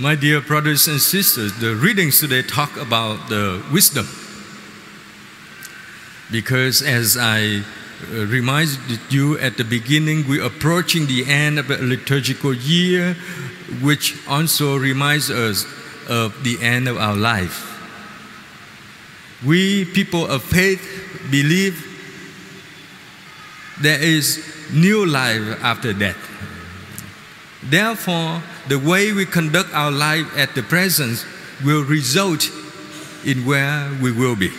My dear brothers and sisters, the readings today talk about the wisdom. Because as I uh, reminded you at the beginning, we're approaching the end of a liturgical year, which also reminds us of the end of our life. We, people of faith, believe there is new life after death. Therefore, the way we conduct our life at the present will result in where we will be.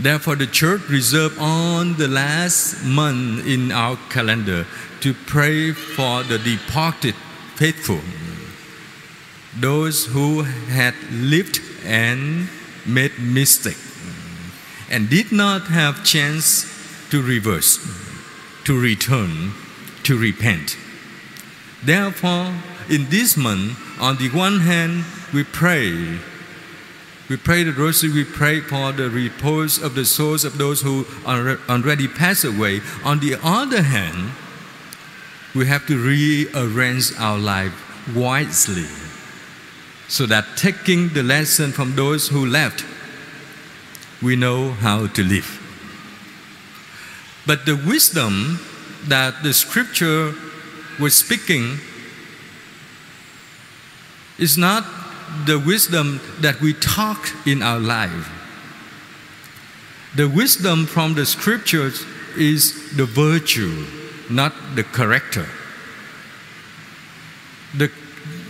Therefore, the church reserved on the last month in our calendar to pray for the departed faithful, those who had lived and made mistake and did not have chance to reverse, to return, to repent. Therefore, in this month, on the one hand, we pray. We pray the rosary, we pray for the repose of the souls of those who are already passed away. On the other hand, we have to rearrange our life wisely so that taking the lesson from those who left, we know how to live. But the wisdom that the scripture was speaking is not the wisdom that we talk in our life. The wisdom from the scriptures is the virtue, not the character. The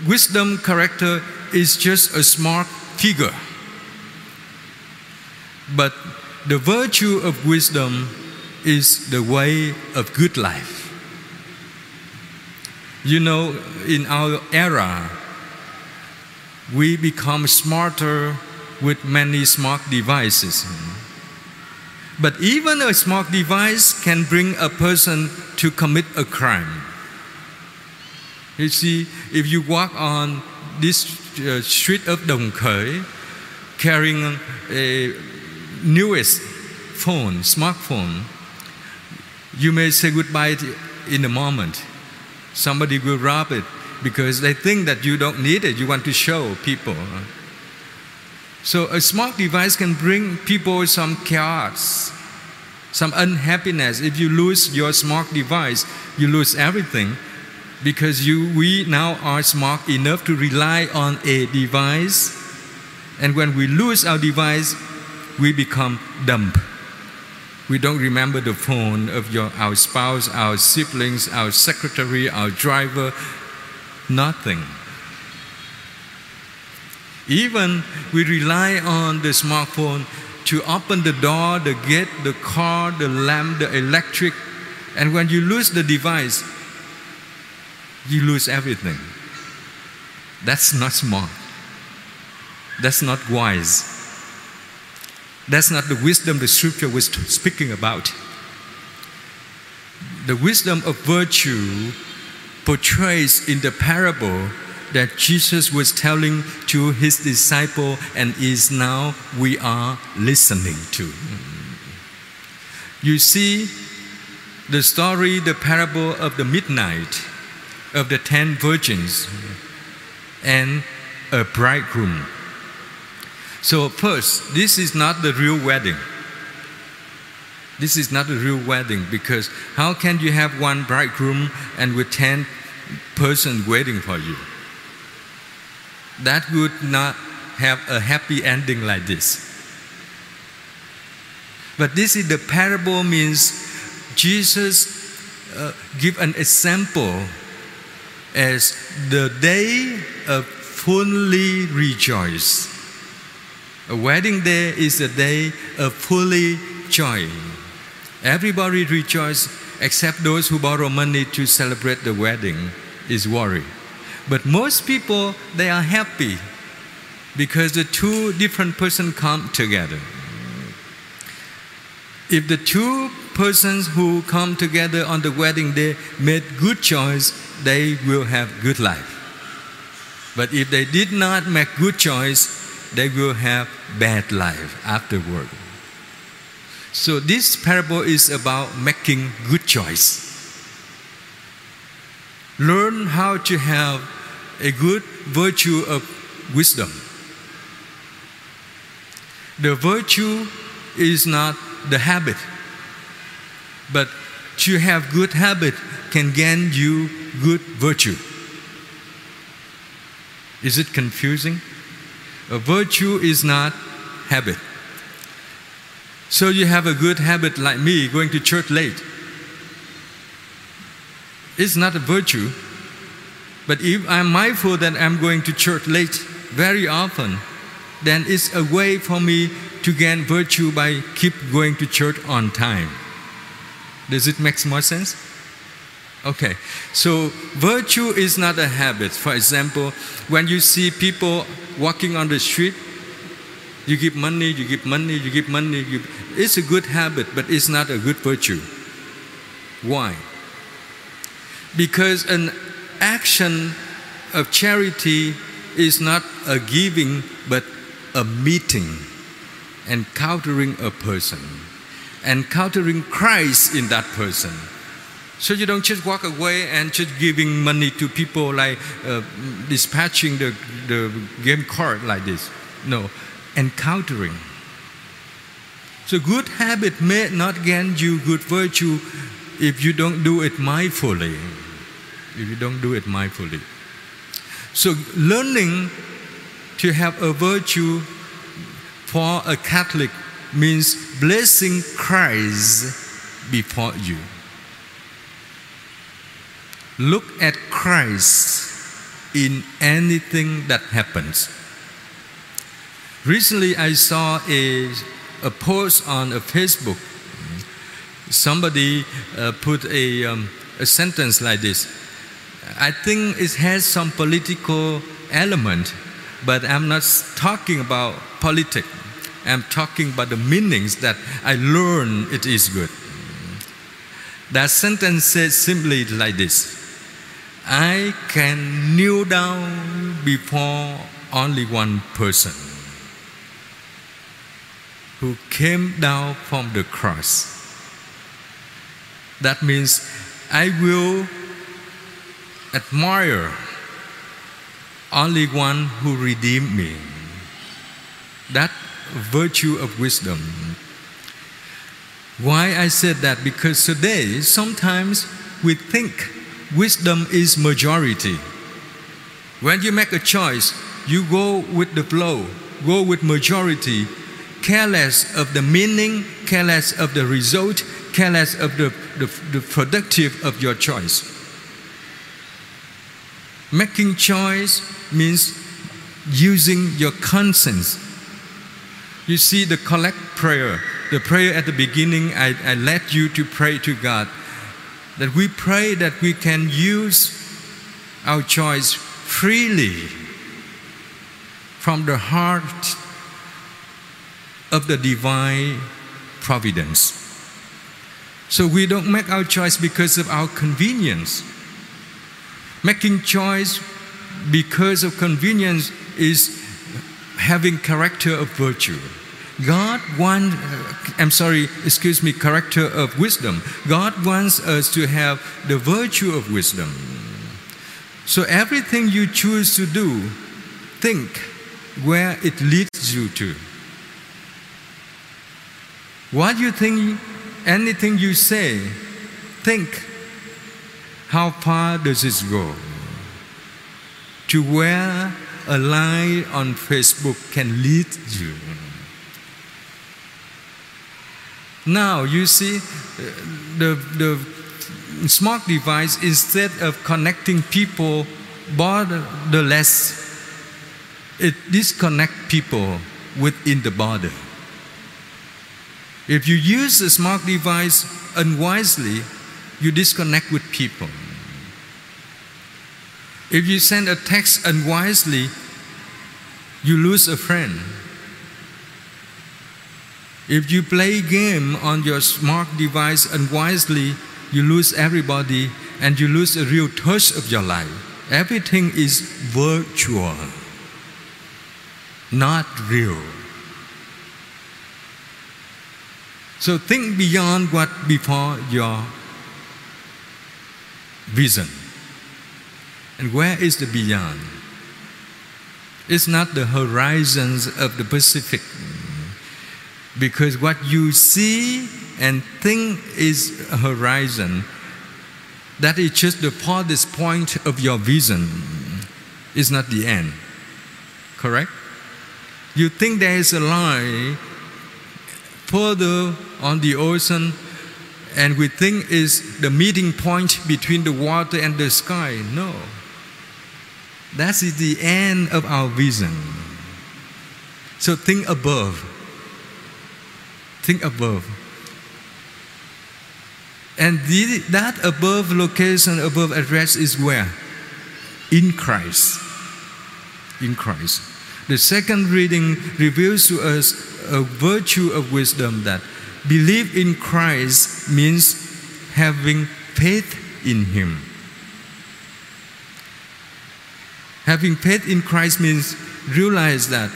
wisdom character is just a smart figure. But the virtue of wisdom is the way of good life. You know, in our era, we become smarter with many smart devices. But even a smart device can bring a person to commit a crime. You see, if you walk on this uh, street of Dong Khởi carrying a newest phone, smartphone, you may say goodbye in a moment. Somebody will rob it because they think that you don't need it. You want to show people. So a smart device can bring people some chaos, some unhappiness. If you lose your smart device, you lose everything because you, we now are smart enough to rely on a device. And when we lose our device, we become dumb. We don't remember the phone of your, our spouse, our siblings, our secretary, our driver, nothing. Even we rely on the smartphone to open the door, the gate, the car, the lamp, the electric. And when you lose the device, you lose everything. That's not smart. That's not wise. That's not the wisdom the scripture was speaking about. The wisdom of virtue portrays in the parable that Jesus was telling to his disciple and is now we are listening to. You see, the story, the parable of the midnight of the ten virgins and a bridegroom. So, first, this is not the real wedding. This is not a real wedding because how can you have one bridegroom and with 10 persons waiting for you? That would not have a happy ending like this. But this is the parable means Jesus uh, give an example as the day of fully rejoice. A wedding day is a day of fully joy. Everybody rejoice except those who borrow money to celebrate the wedding is worried. But most people they are happy because the two different persons come together. If the two persons who come together on the wedding day made good choice, they will have good life. But if they did not make good choice, they will have bad life afterward. So this parable is about making good choice. Learn how to have a good virtue of wisdom. The virtue is not the habit, but to have good habit can gain you good virtue. Is it confusing? A virtue is not habit. So you have a good habit like me going to church late. It's not a virtue. But if I'm mindful that I'm going to church late very often, then it's a way for me to gain virtue by keep going to church on time. Does it make more sense? Okay, so virtue is not a habit. For example, when you see people walking on the street, you give money, you give money, you give money. You, it's a good habit, but it's not a good virtue. Why? Because an action of charity is not a giving, but a meeting, encountering a person, encountering Christ in that person. So you don't just walk away and just giving money to people like uh, dispatching the, the game card like this. No, encountering. So good habit may not gain you good virtue if you don't do it mindfully. If you don't do it mindfully. So learning to have a virtue for a Catholic means blessing Christ before you. Look at Christ in anything that happens. Recently, I saw a, a post on a Facebook. Somebody uh, put a, um, a sentence like this. I think it has some political element, but I'm not talking about politics. I'm talking about the meanings that I learned it is good. That sentence says simply like this I can kneel down before only one person who came down from the cross. That means I will admire only one who redeemed me. That virtue of wisdom. Why I said that? Because today sometimes we think wisdom is majority. When you make a choice, you go with the flow, go with majority, careless of the meaning, careless of the result, careless of the, the, the productive of your choice. Making choice means using your conscience. You see the collect prayer, the prayer at the beginning, I, I led you to pray to God. That we pray that we can use our choice freely from the heart of the divine providence. So we don't make our choice because of our convenience. Making choice because of convenience is having character of virtue. God wants, uh, I'm sorry, excuse me, character of wisdom. God wants us to have the virtue of wisdom. So everything you choose to do, think where it leads you to. What you think, anything you say, think how far does this go? To where a lie on Facebook can lead you. Now you see uh, the, the smart device instead of connecting people borderless, it disconnect people within the border. If you use a smart device unwisely, you disconnect with people. If you send a text unwisely, you lose a friend. If you play game on your smart device unwisely, you lose everybody and you lose a real touch of your life. Everything is virtual, not real. So think beyond what before your vision. And where is the beyond? It's not the horizons of the Pacific. Because what you see and think is horizon, that is just the farthest point of your vision. It's not the end. Correct? You think there is a line further on the ocean, and we think is the meeting point between the water and the sky. No. That is the end of our vision. So think above. Think above. And the, that above location, above address is where? In Christ. In Christ. The second reading reveals to us a virtue of wisdom that believe in Christ means having faith in Him. Having faith in Christ means realize that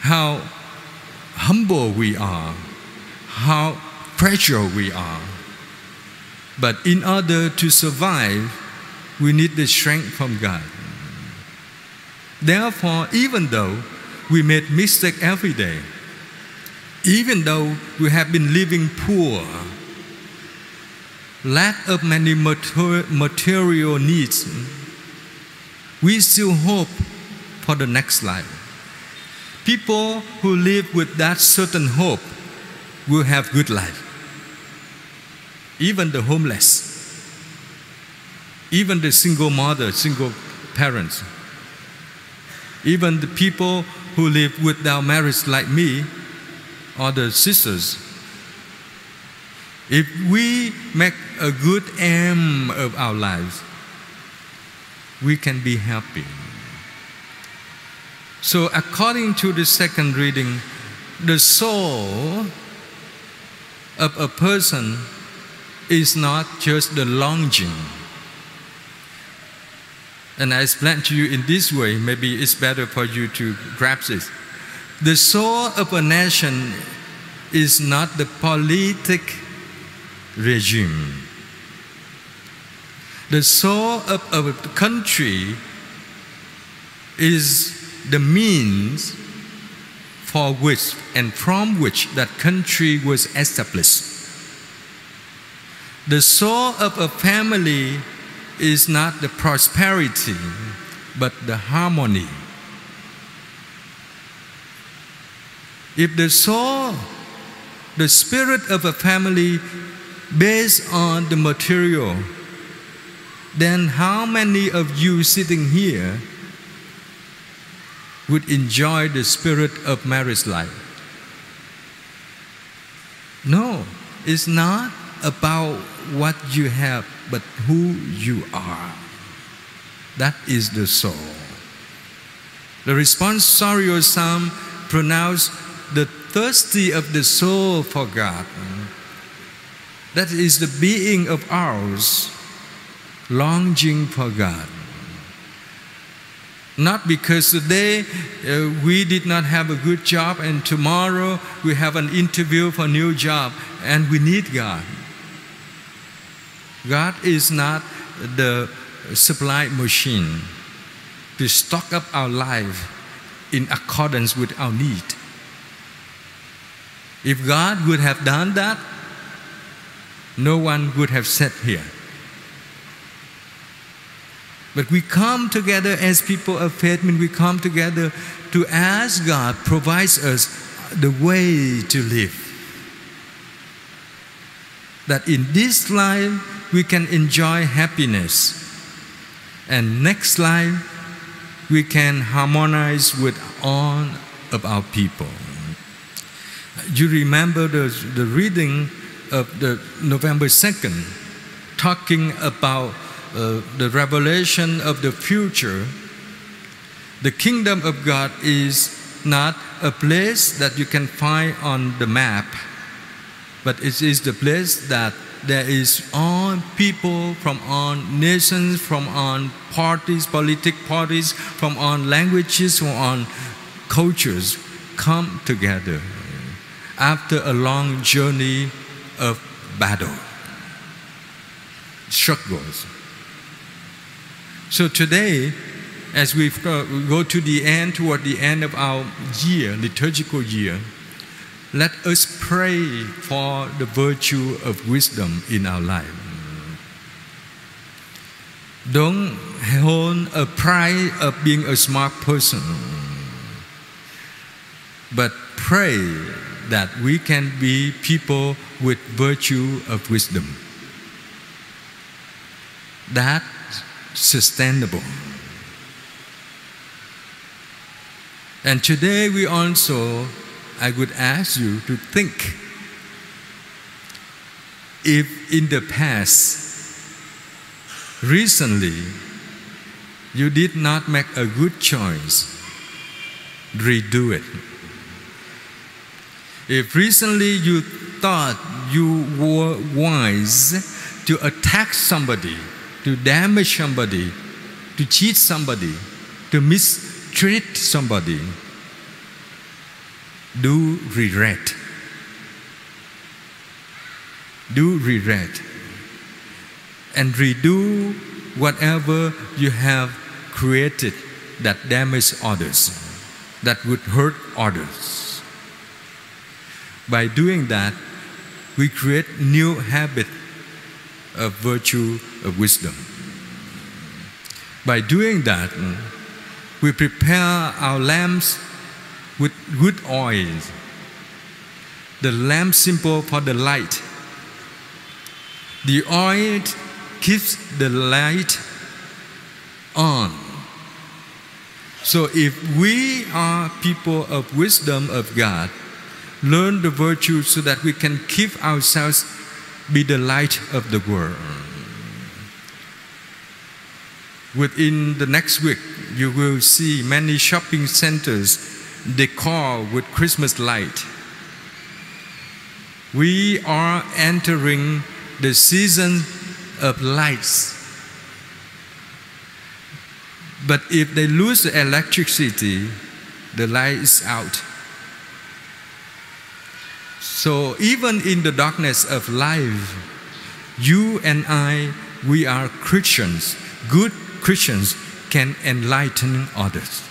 how humble we are, how fragile we are. But in order to survive, we need the strength from God. Therefore, even though we made mistake every day, even though we have been living poor, lack of many material needs, we still hope for the next life. People who live with that certain hope will have good life. Even the homeless, even the single mother, single parents, even the people who live without marriage like me or the sisters. If we make a good aim of our lives, we can be happy. So, according to the second reading, the soul of a person is not just the longing. And I explain to you in this way, maybe it's better for you to grasp this. The soul of a nation is not the politic regime the soul of a country is the means for which and from which that country was established. The soul of a family is not the prosperity, but the harmony. If the soul, the spirit of a family based on the material, then how many of you sitting here would enjoy the spirit of marriage life? No, it's not about what you have, but who you are. That is the soul. The responsorial psalm pronounced the thirsty of the soul for God. That is the being of ours longing for God. Not because today uh, we did not have a good job and tomorrow we have an interview for a new job and we need God. God is not the supply machine to stock up our life in accordance with our need. If God would have done that, no one would have sat here. But we come together as people of faith, when we come together to ask God provides us the way to live. That in this life we can enjoy happiness, and next life we can harmonize with all of our people. You remember the, the reading of the November 2nd talking about uh, the revelation of the future, the kingdom of God is not a place that you can find on the map, but it is the place that there is all people from all nations, from all parties, political parties, from all languages, from all cultures come together after a long journey of battle, struggles. So today, as we go to the end, toward the end of our year, liturgical year, let us pray for the virtue of wisdom in our life. Don't hold a pride of being a smart person, but pray that we can be people with virtue of wisdom. That sustainable. And today we also, I would ask you to think if in the past, recently, you did not make a good choice, redo it. If recently you thought you were wise to attack somebody, to damage somebody, to cheat somebody, to mistreat somebody, do regret. Do regret. And redo whatever you have created that damage others, that would hurt others. By doing that, we create new habit of virtue of wisdom. By doing that, we prepare our lamps with good oil. The lamp symbol for the light. The oil keeps the light on. So if we are people of wisdom of God, learn the virtue so that we can keep ourselves be the light of the world. Within the next week, you will see many shopping centers decor with Christmas light. We are entering the season of lights. But if they lose the electricity, the light is out. So even in the darkness of life, you and I, we are Christians. Good Christians can enlighten others.